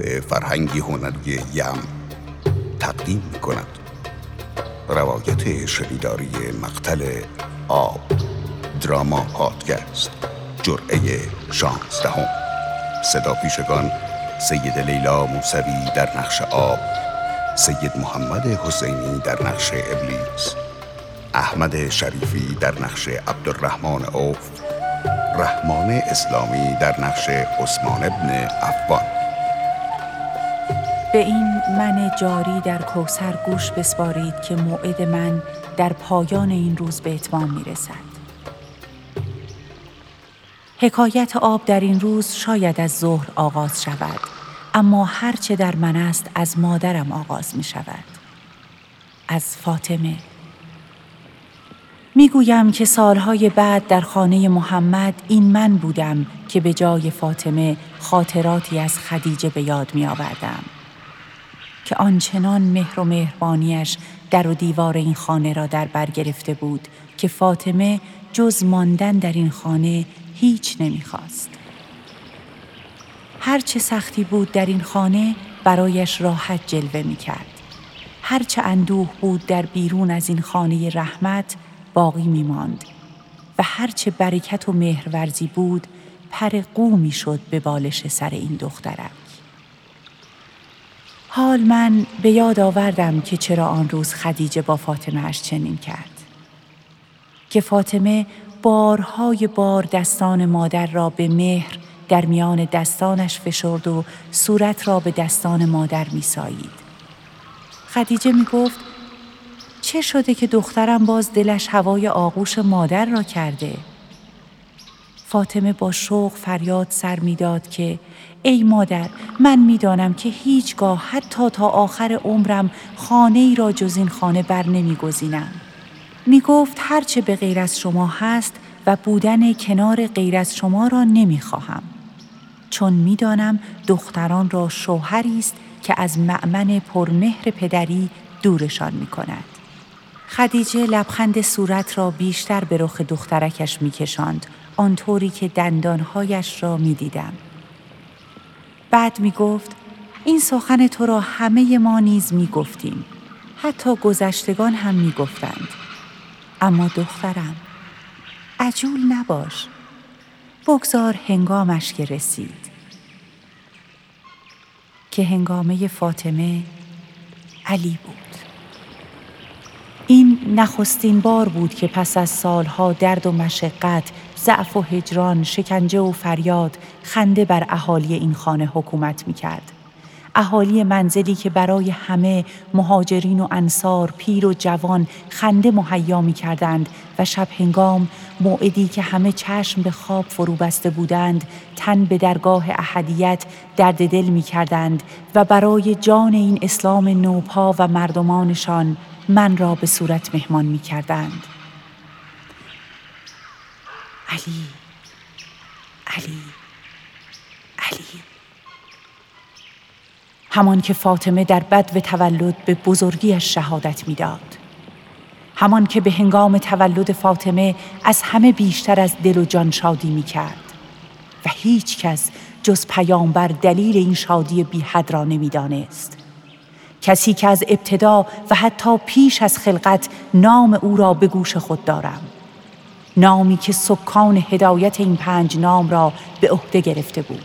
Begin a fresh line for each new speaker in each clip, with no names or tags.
فرهنگی هنری یم تقدیم می کند روایت شنیداری مقتل آب دراما پادکست جرعه شانزدهم. صدا پیشگان سید لیلا موسوی در نقش آب سید محمد حسینی در نقش ابلیس احمد شریفی در نقش عبدالرحمن اوف رحمان اسلامی در نقش عثمان ابن افبان
به این من جاری در کوسر گوش بسپارید که موعد من در پایان این روز به اتمام می رسد. حکایت آب در این روز شاید از ظهر آغاز شود اما هرچه در من است از مادرم آغاز می شود از فاطمه می‌گویم که سالهای بعد در خانه محمد این من بودم که به جای فاطمه خاطراتی از خدیجه به یاد می آوردم. که آنچنان مهر و مهربانیش در و دیوار این خانه را در بر گرفته بود که فاطمه جز ماندن در این خانه هیچ نمی‌خواست. هر چه سختی بود در این خانه برایش راحت جلوه می کرد. هر چه اندوه بود در بیرون از این خانه رحمت باقی می ماند و هرچه برکت و مهرورزی بود پر قو شد به بالش سر این دخترک. حال من به یاد آوردم که چرا آن روز خدیجه با فاطمه اش چنین کرد. که فاطمه بارهای بار دستان مادر را به مهر در میان دستانش فشرد و صورت را به دستان مادر می سایید. خدیجه می گفت چه شده که دخترم باز دلش هوای آغوش مادر را کرده؟ فاطمه با شوق فریاد سر می‌داد که ای مادر من می‌دانم که هیچگاه حتی تا آخر عمرم خانه ای را جز این خانه بر نمیگزینم. می گفت هرچه به غیر از شما هست و بودن کنار غیر از شما را نمی‌خواهم. چون می‌دانم دختران را شوهری است که از معمن پرمهر پدری دورشان می کند. خدیجه لبخند صورت را بیشتر به رخ دخترکش میکشاند. آنطوری که دندانهایش را می‌دیدم بعد می گفت این سخن تو را همه ما نیز می گفتیم. حتی گذشتگان هم می گفتند. اما دخترم عجول نباش. بگذار هنگامش که رسید. که هنگامه فاطمه علی بود. نخستین بار بود که پس از سالها درد و مشقت ضعف و هجران، شکنجه و فریاد خنده بر اهالی این خانه حکومت می کرد. اهالی منزلی که برای همه مهاجرین و انصار پیر و جوان خنده مهیا می کردند و شب هنگام موعدی که همه چشم به خواب فرو بسته بودند تن به درگاه احدیت درد دل می کردند و برای جان این اسلام نوپا و مردمانشان من را به صورت مهمان می کردند. علی علی علی همان که فاطمه در بد و تولد به بزرگیش شهادت می‌داد همان که به هنگام تولد فاطمه از همه بیشتر از دل و جان شادی می کرد و هیچ کس جز پیامبر دلیل این شادی بی حد را نمی‌دانست. کسی که از ابتدا و حتی پیش از خلقت نام او را به گوش خود دارم. نامی که سکان هدایت این پنج نام را به عهده گرفته بود.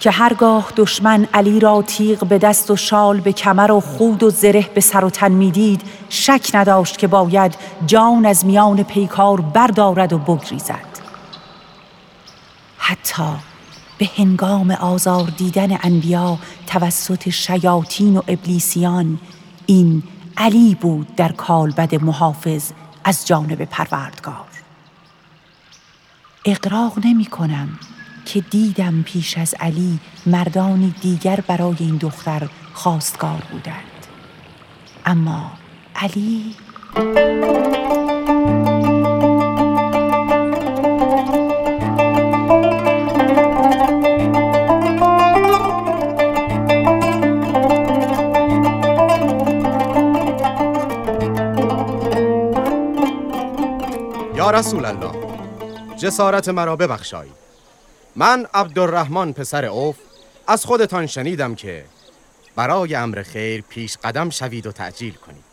که هرگاه دشمن علی را تیغ به دست و شال به کمر و خود و زره به سر و تن می‌دید شک نداشت که باید جان از میان پیکار بردارد و بگریزد. حتی به هنگام آزار دیدن انبیا توسط شیاطین و ابلیسیان این علی بود در کالبد محافظ از جانب پروردگار. اقراق نمی کنم که دیدم پیش از علی مردانی دیگر برای این دختر خواستگار بودند. اما علی
یا رسول الله. جسارت مرا ببخشایید من عبدالرحمن پسر اوف از خودتان شنیدم که برای امر خیر پیش قدم شوید و تعجیل کنید.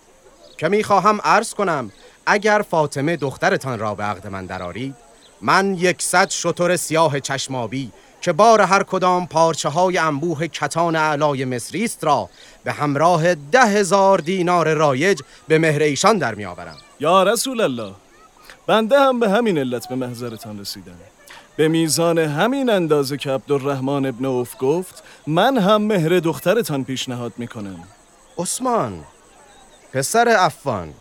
که می‌خواهم عرض کنم اگر فاطمه دخترتان را به عقد من درارید من یکصد شطور سیاه چشمابی که بار هر کدام پارچه های انبوه کتان علای مصری است را به همراه ده هزار دینار رایج به مهر ایشان در می آورم
یا رسول الله. بنده هم به همین علت به محضرتان رسیدم. به میزان همین اندازه که عبدالرحمن ابن اوف گفت من هم مهر دخترتان پیشنهاد می‌کنم.
عثمان پسر افان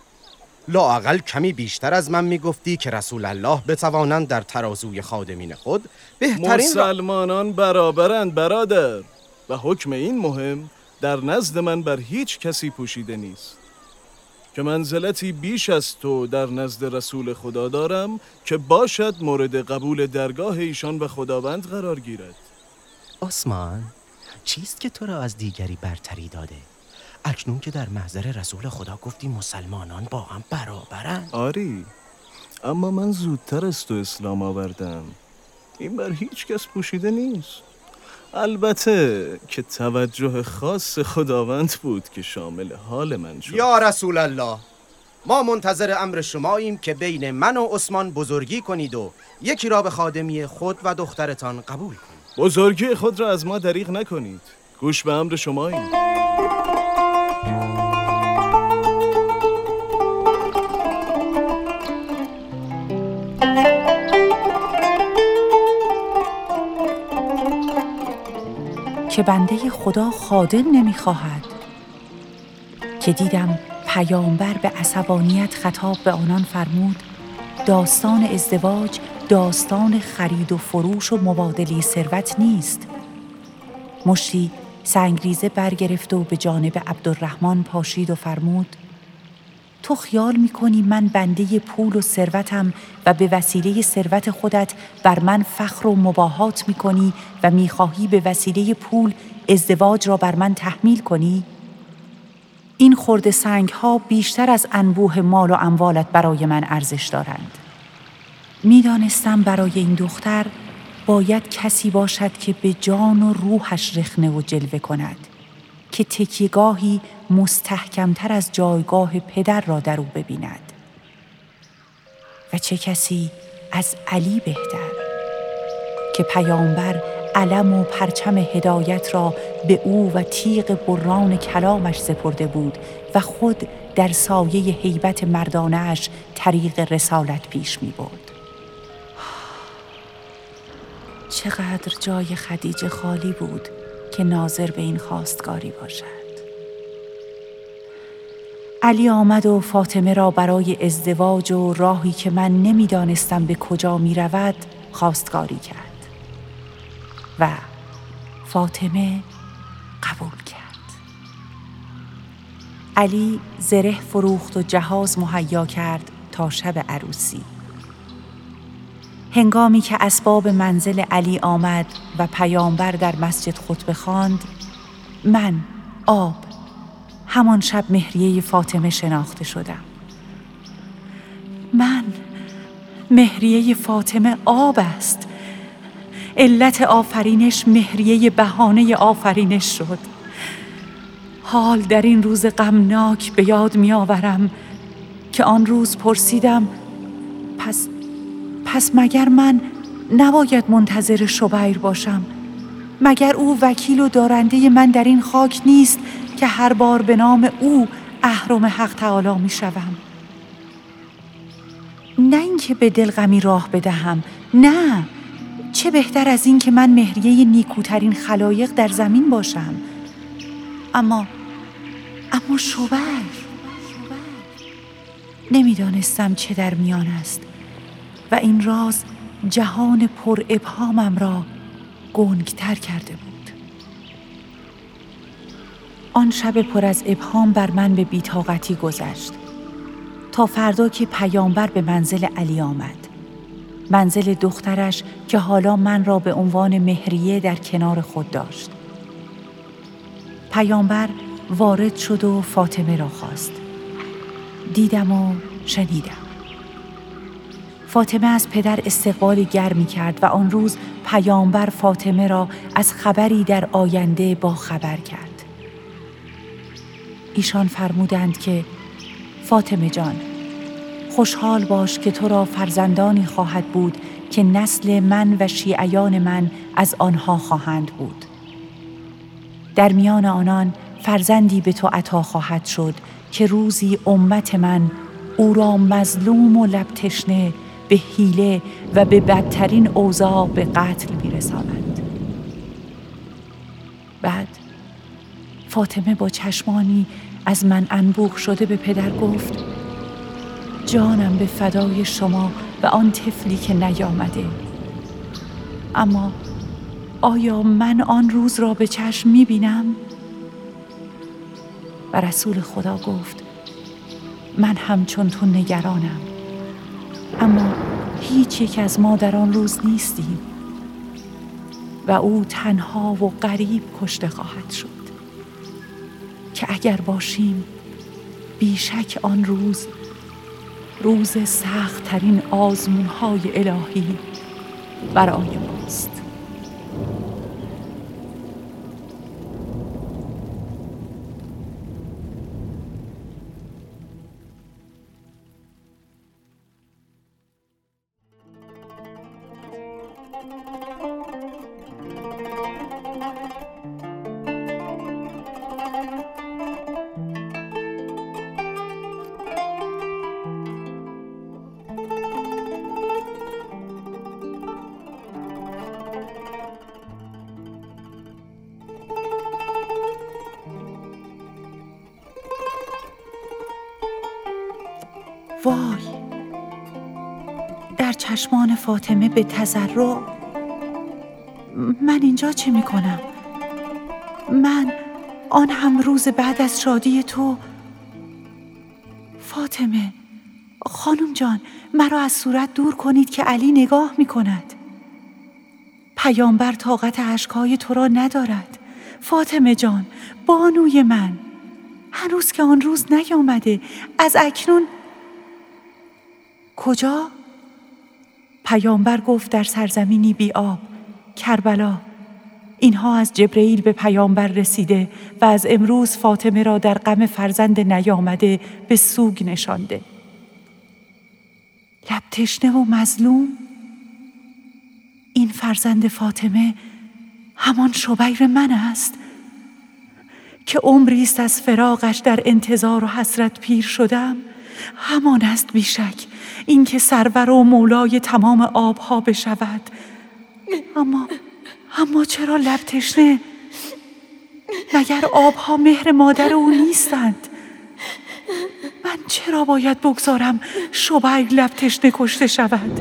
لااقل کمی بیشتر از من می‌گفتی که رسول الله بتوانند در ترازوی خادمین خود بهترین را...
مسلمانان برابرند برادر. و حکم این مهم در نزد من بر هیچ کسی پوشیده نیست. که منزلتی بیش از تو در نزد رسول خدا دارم که باشد مورد قبول درگاه ایشان و خداوند قرار گیرد.
عثمان چیست که تو را از دیگری برتری داده؟ اکنون که در محضر رسول خدا گفتی مسلمانان با هم برابرند.
آری اما من زودتر از تو اسلام آوردم. این بر هیچ کس پوشیده نیست. البته که توجه خاص خداوند بود که شامل حال من شد.
یا رسول الله ما منتظر امر شماییم که بین من و عثمان بزرگی کنید و یکی را به خادمی خود و دخترتان قبول کنید.
بزرگی خود را از ما دریغ نکنید. گوش به امر شماییم.
که بنده خدا خادم نمی‌خواهد. که دیدم پیامبر به عصبانیت خطاب به آنان فرمود داستان ازدواج داستان خرید و فروش و مبادله ثروت نیست. مشتی سنگریزه برگرفت و به جانب عبدالرحمن پاشید و فرمود تو خیال می‌کنی من بنده پول و ثروتم و به وسیله ثروت خودت بر من فخر و مباهات می‌کنی و می‌خواهی به وسیله پول ازدواج را بر من تحمیل کنی؟ این خورده سنگ ها بیشتر از انبوه مال و اموالت برای من ارزش دارند. می‌دانستم برای این دختر باید کسی باشد که به جان و روحش رخنه و جلوه کند. که تکیگاهی مستحکمتر از جایگاه پدر را در او ببیند و چه کسی از علی بهتر که پیامبر علم و پرچم هدایت را به او و تیغ بران کلامش سپرده بود و خود در سایه هیبت مردانش طریق رسالت پیش می برد. چقدر جای خدیجه خالی بود که ناظر به این خواستگاری باشد. علی آمد و فاطمه را برای ازدواج و راهی که من نمی‌دانستم به کجا می رود خواستگاری کرد. و فاطمه قبول کرد. علی زره فروخت و جهاز مهیا کرد تا شب عروسی. هنگامی که اسباب منزل علی آمد و پیامبر در مسجد خطبه خواند من آب همان شب مهریه فاطمه شناخته شدم. من مهریه فاطمه آب است. علت آفرینش مهریه بهانه آفرینش شد. حال در این روز غمناک به یاد می آورم که آن روز پرسیدم پس پس مگر من نباید منتظر شبیر باشم؟ مگر او وکیل و دارنده من در این خاک نیست که هر بار به نام او اهرم حق تعالی می شوم. نه اینکه به دلغمی راه بدهم نه. چه بهتر از این که من مهریه نیکوترین خلایق در زمین باشم؟ اما اما شوبر نمی‌دانستم چه در میان است. و این راز جهان پر ابهامم را گنگتر کرده بود. آن شب پر از ابهام بر من به بیتاقتی گذشت. تا فردا که پیامبر به منزل علی آمد. منزل دخترش که حالا من را به عنوان مهریه در کنار خود داشت. پیامبر وارد شد و فاطمه را خواست. دیدم و شنیدم. فاطمه از پدر استقبال گرمی کرد و آن روز پیامبر فاطمه را از خبری در آینده با خبر کرد. ایشان فرمودند که فاطمه جان خوشحال باش که تو را فرزندانی خواهد بود که نسل من و شیعیان من از آنها خواهند بود. در میان آنان فرزندی به تو عطا خواهد شد که روزی امت من او را مظلوم و لبتشنه به حیله و به بدترین اوضاع به قتل میرسانند بعد فاطمه با چشمانی از من انبوه شده به پدر گفت جانم به فدای شما و آن طفلی که نیامده. اما آیا من آن روز را به چشم می بینم؟ و رسول خدا گفت من همچون تو نگرانم. اما هیچ یک از ما در آن روز نیستیم و او تنها و غریب کشته خواهد شد که اگر باشیم بیشک آن روز روز سخت ترین آزمون های الهی برای ماست. وای. در چشمان فاطمه به تذرع. من اینجا چه می کنم؟ من آن هم روز بعد از شادی تو. فاطمه خانم جان مرا از صورت دور کنید که علی نگاه می کند پیامبر طاقت عشقهای تو را ندارد. فاطمه جان بانوی من. هنوز که آن روز نیامده از اکنون کجا؟ پیامبر گفت در سرزمینی بی آب کربلا. اینها از جبرئیل به پیامبر رسیده و از امروز فاطمه را در غم فرزند نیامده به سوگ نشانده. لب تشنه و مظلوم؟ این فرزند فاطمه همان شبیر من است که عمری است از فراغش در انتظار و حسرت پیر شدم. همان است بیشک اینکه سرور و مولای تمام آبها بشود. اما اما چرا لب تشنه؟ مگر آبها مهر مادر او نیستند؟ من چرا باید بگذارم شبیر لب تشنه کشته شود؟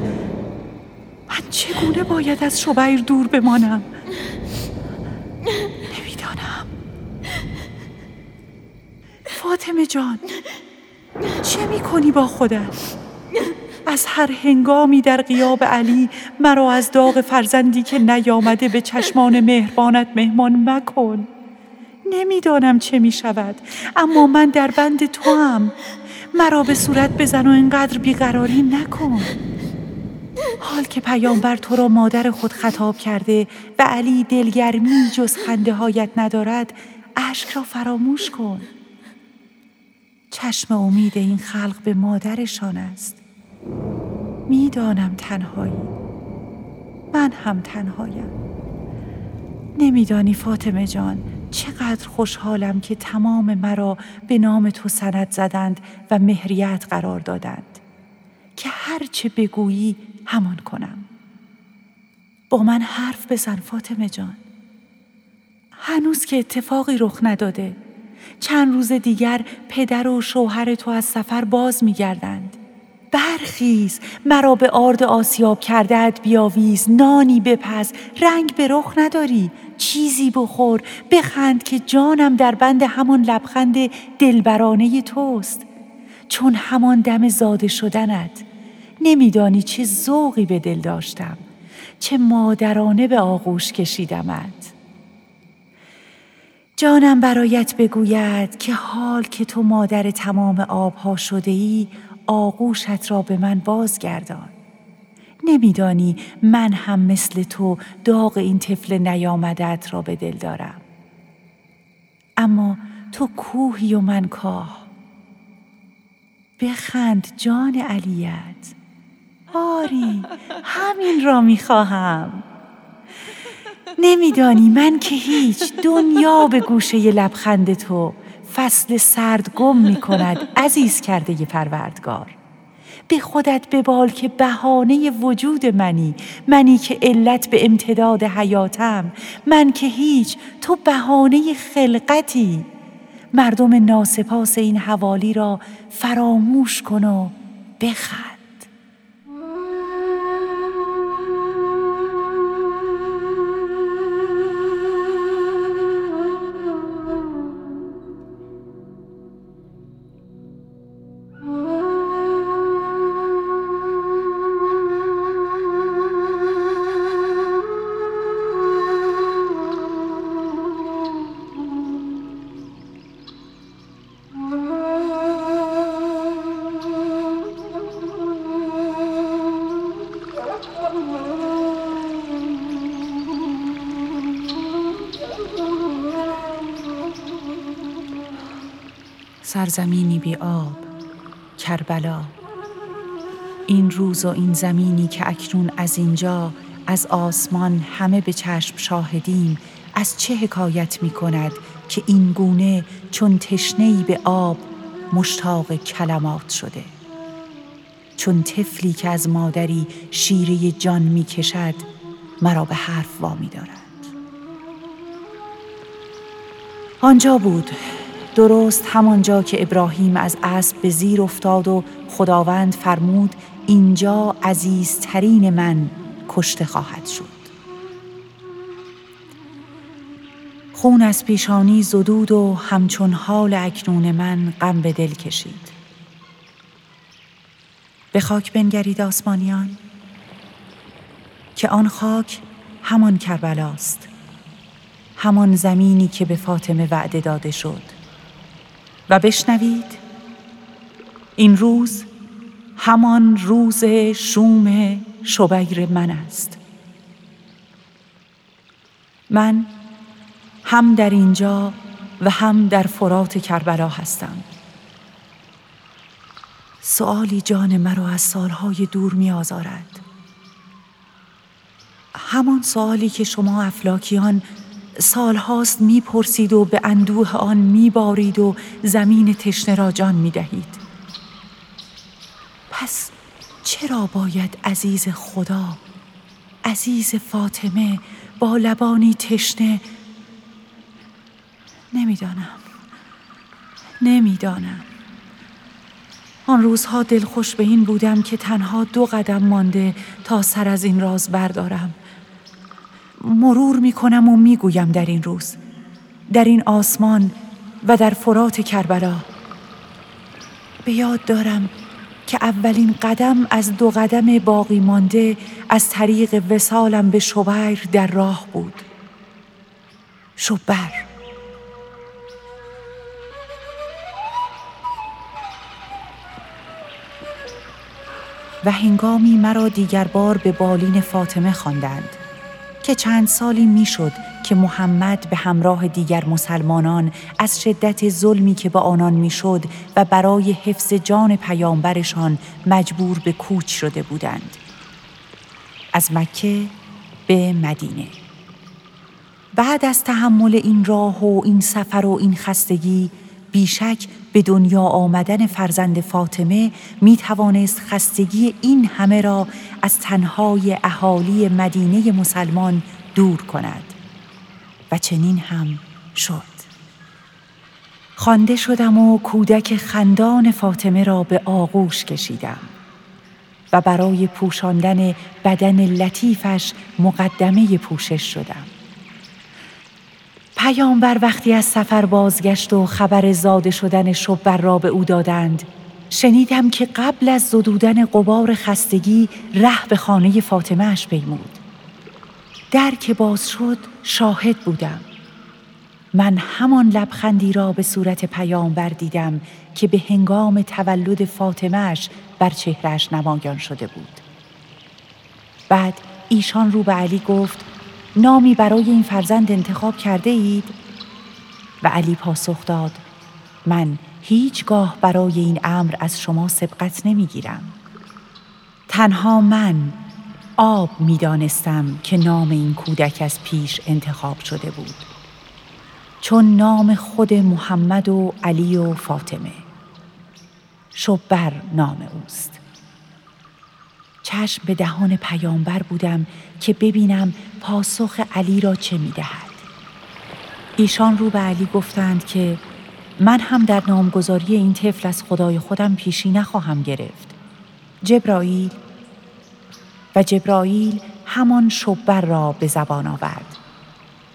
من چگونه باید از شبیر دور بمانم؟ نمی‌دانم. فاطمه جان چه می‌کنی با خودت؟ از هر هنگامی در قیاب علی مرا از داغ فرزندی که نیامده به چشمان مهربانت مهمان مکن. نمی‌دانم چه می شود اما من در بند تو هم مرا به صورت بزن و اینقدر بیقراری نکن. حال که پیامبر تو را مادر خود خطاب کرده و علی دلگرمی جز خنده هایت ندارد اشک را فراموش کن. چشم امید این خلق به مادرشان است. می‌دانم تنهایی. من هم تنهایم. نمیدانی فاطمه جان چقدر خوشحالم که تمام مرا به نام تو سند زدند و مهریت قرار دادند. که هرچه بگویی همان کنم. با من حرف بزن فاطمه جان. هنوز که اتفاقی رخ نداده چند روز دیگر پدر و شوهر تو از سفر باز میگردند. برخیز مرا به آرد آسیاب کردهت بیاویز. نانی بپز رنگ به رخ نداری. چیزی بخور بخند که جانم در بند همان لبخند دلبرانه توست. چون همان دم زاده شدنت نمیدانی چه ذوقی به دل داشتم چه مادرانه به آغوش کشیدمت. جانم برایت بگوید که حال که تو مادر تمام آبها شده ای آغوشت را به من بازگردان. نمیدانی من هم مثل تو داغ این طفل نیامدت را به دل دارم. اما تو کوهی و من کاه. بخند جان علیت. آری همین را می‌خواهم. نمیدانی من که هیچ دنیا به گوشه لبخند تو فصل سرد گم می کند عزیز کرده ی پروردگار. به خودت ببال که بهانه وجود منی منی که علت به امتداد حیاتم من که هیچ تو بهانه خلقتی. مردم ناسپاس این حوالی را فراموش کن و بخند سرزمینی بی آب کربلا. این روز و این زمینی که اکنون از اینجا از آسمان همه به چشم شاهدیم از چه حکایت می کند که این گونه چون تشنهی به آب مشتاق کلمات شده؟ چون طفلی که از مادری شیره جان می کشد مرا به حرف وامی دارد. آنجا بود درست همانجا که ابراهیم از اسب به زیر افتاد و خداوند فرمود اینجا عزیزترین من کشته خواهد شد. خون از پیشانی زدود و همچون حال اکنون من غم به دل کشید. به خاک بنگرید آسمانیان که آن خاک همان کربلاست همان زمینی که به فاطمه وعده داده شد. و بشنوید. این روز همان روز شوم شبیر من است. من هم در اینجا و هم در فرات کربلا هستم. سؤالی جان مرا از سالهای دور می آزارد. همان سوالی که شما افلاکیان سالهاست می‌پرسید و به اندوه آن میبارید و زمین تشنه را جان می‌دهید. پس چرا باید عزیز خدا عزیز فاطمه با لبانی تشنه؟ نمی‌دانم نمی‌دانم. آن روزها دلخوش به این بودم که تنها دو قدم مانده تا سر از این راز بردارم. مرور می کنم و می گویم در این روز در این آسمان و در فرات کربلا. به یاد دارم که اولین قدم از دو قدم باقی مانده از طریق وسالم به شبیر در راه بود. شبر و هنگامی مرا دیگر بار به بالین فاطمه خواندند. که چند سالی می‌شد که محمد به همراه دیگر مسلمانان از شدت ظلمی که به آنان می‌شد و برای حفظ جان پیامبرشان مجبور به کوچ شده بودند. از مکه به مدینه. بعد از تحمل این راه و این سفر و این خستگی بیشک به دنیا آمدن فرزند فاطمه می توانست خستگی این همه را از تنهای اهالی مدینه مسلمان دور کند. و چنین هم شد. خوانده شدم و کودک خندان فاطمه را به آغوش کشیدم و برای پوشاندن بدن لطیفش مقدمه پوشش شدم. پیامبر وقتی از سفر بازگشت و خبر زاده شدن شبر را به او دادند شنیدم که قبل از زدودن قبار خستگی ره به خانه فاطمه اش پیمود. در که باز شد شاهد بودم. من همان لبخندی را به صورت پیامبر دیدم که به هنگام تولد فاطمهش بر چهرش نمایان شده بود. بعد ایشان رو به علی گفت نامی برای این فرزند انتخاب کرده اید؟ و علی پاسخ داد من هیچگاه برای این امر از شما سبقت نمی‌گیرم. تنها من آب می دانستم که نام این کودک از پیش انتخاب شده بود. چون نام خود محمد و علی و فاطمه. شبر نام اوست. چشم به دهان پیامبر بودم که ببینم پاسخ علی را چه می دهد. ایشان رو به علی گفتند که من هم در نامگذاری این طفل از خدای خودم پیشی نخواهم گرفت. جبرائیل و جبرائیل همان شبر را به زبان آورد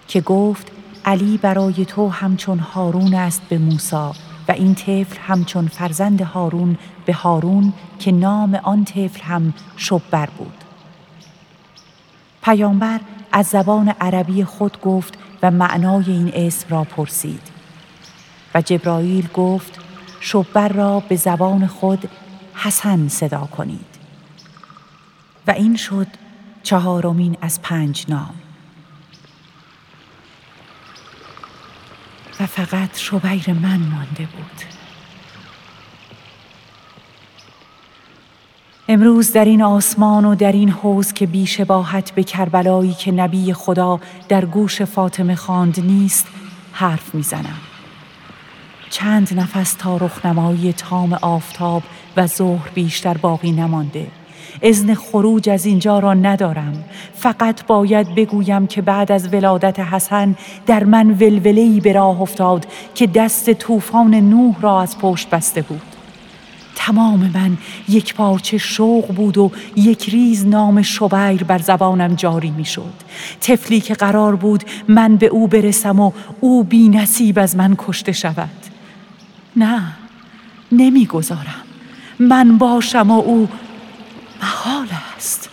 که گفت علی برای تو همچون هارون است به موسی این طفل همچون فرزند هارون به هارون که نام آن طفل هم شبر بود. پیامبر از زبان عربی خود گفت و معنای این اسم را پرسید. و جبرائیل گفت شبر را به زبان خود حسن صدا کنید. و این شد چهارمین از پنج نام. فقط شبیر من مانده بود. امروز در این آسمان و در این حوز که بیشباهت به کربلایی که نبی خدا در گوش فاطمه خواند نیست حرف می‌زنم. چند نفس تا رخنمایی تام آفتاب و ظهر بیشتر باقی نمانده. ازن خروج از اینجا را ندارم. فقط باید بگویم که بعد از ولادت حسن در من ولولهی به راه افتاد که دست طوفان نوح را از پشت بسته بود. تمام من یک پارچه شوق بود و یک ریز نام شبیر بر زبانم جاری می شد تفلی که قرار بود من به او برسم و او بی نصیب از من کشته شود. نه نمی‌گذارم. من باشم و او محال است.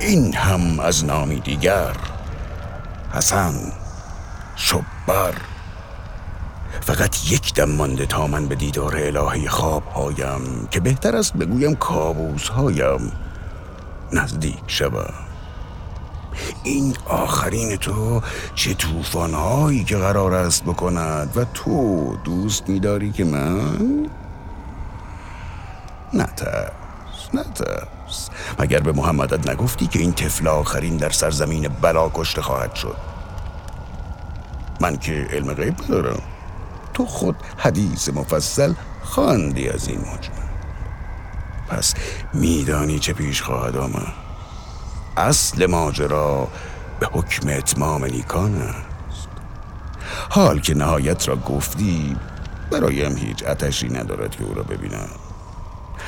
این هم از نامی دیگر حسن شبر فقط یک دم مانده تا من به دیدار الهی خواب هایم که بهتر است بگویم کابوس هایم نزدیک شوم. این آخرین تو چه توفان هایی که قرار است بکند و تو دوست میداری که من؟ نترس نترس مگر به محمدت نگفتی که این طفل آخرین در سرزمین بلا کشته خواهد شد؟ من که علم غیب ندارم. تو خود حدیث مفصل خواندی از این مجمع پس میدانی چه پیش خواهد آمد؟ اصل ماجرا به حکم اتمام نیکان است. حال که نهایت را گفتی برایم هیچ اتشی ندارد که او را ببینم.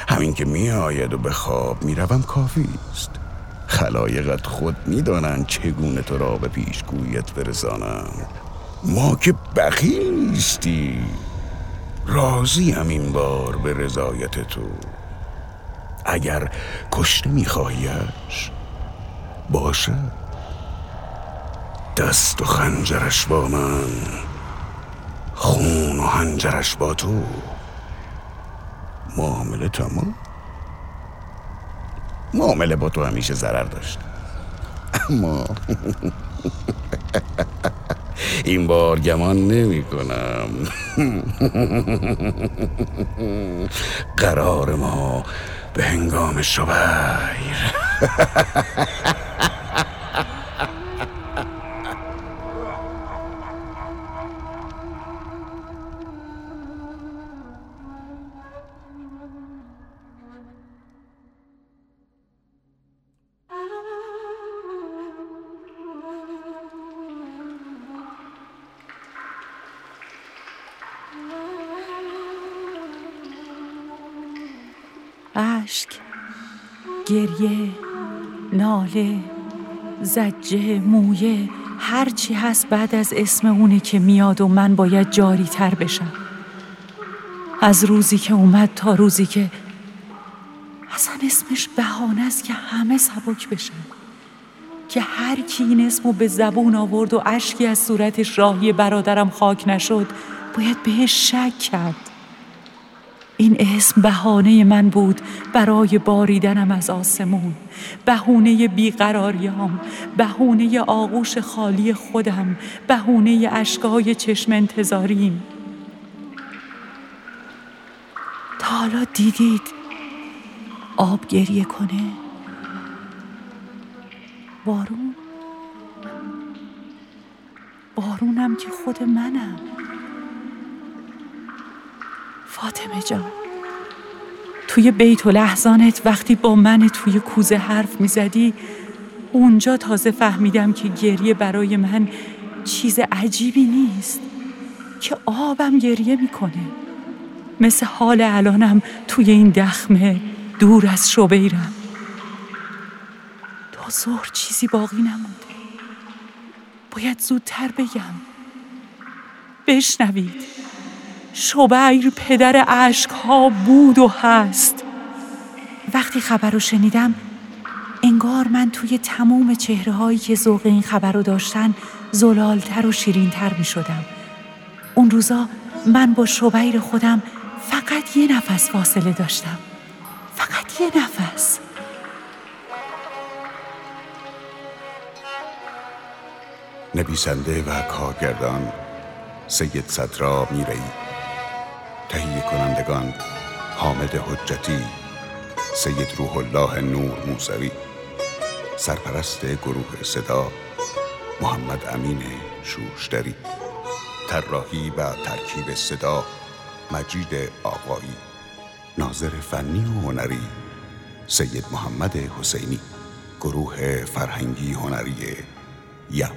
همین که می آید و به خواب می روم کافی است. خلایقت خود می دانند چگونه تو را به پیشگویت برسانند ما که بخیل نیستی. راضی هم این بار به رضایت تو. اگر کشته میخواهیش باشه. دست و خنجرش با من خون و هنجرش با تو. معامله تمام؟ معامله با تو همیشه ضرر داشت. اما این بار گمان نمی کنم قرار ما به هنگام شبیر
گریه ناله زجه مویه هرچی هست بعد از اسم اونه که میاد و من باید جاری تر بشم. از روزی که اومد تا روزی که اصلا اسمش بهانه است که همه سبک بشن. که هر کی این اسمو به زبون آورد و اشکی از صورتش راهی برادرم خاک نشد باید بهش شک کرد. این اسم بهانه من بود برای باریدنم از آسمون. بهونه بیقراریام بهونه آغوش خالی خودم بهونه اشکای چشم انتظاریم. تا حالا دیدید آب گریه کنه؟ بارون؟ بارونم که خود منم. فاطمه جان. توی بیت و لحظانت وقتی با من توی کوزه حرف می‌زدی اونجا تازه فهمیدم که گریه برای من چیز عجیبی نیست که آبم گریه می‌کنه. مثل حال الانم توی این دخمه دور از شبیرم تا ظهر چیزی باقی نمونده. باید زودتر بگم. بشنوید. شبیر پدر عشق ها بود و هست. وقتی خبر رو شنیدم انگار من توی تموم چهره هایی که ذوق این خبر رو داشتن زلالتر و شیرینتر می شدم. اون روزا من با شبیر خودم فقط یه نفس فاصله داشتم. فقط یه نفس.
نویسنده و کارگردان سید صدرا میرئی تهیه کنندگان حامد حجتی سید روح الله نور موسوی سرپرست گروه صدا محمد امین شوشتری طراحی و ترکیب صدا مجید آقایی ناظر فنی و هنری سید محمد حسینی گروه فرهنگی هنری یم.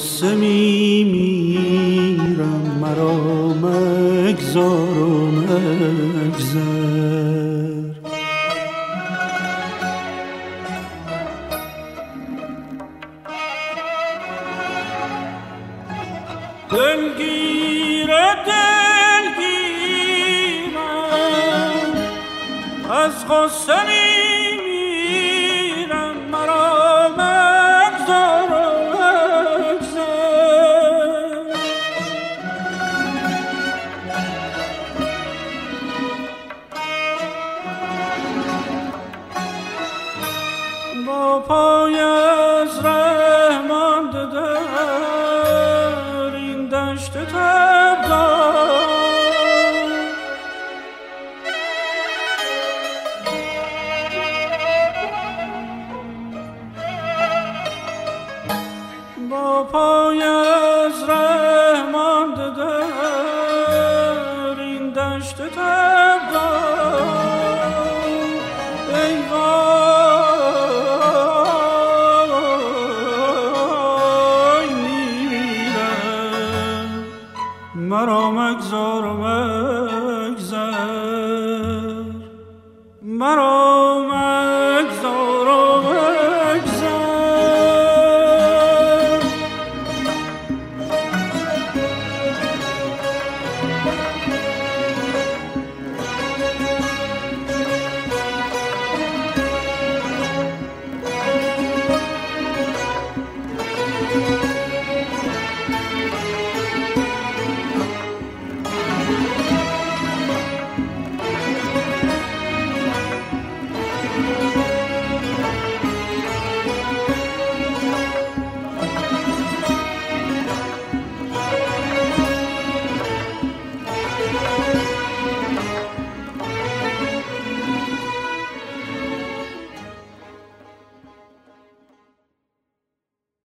از غصه می میرم مرا مگذار و مگذر. دلگیر دلگیرم از غصه مرا مگذار و مگذر. مرا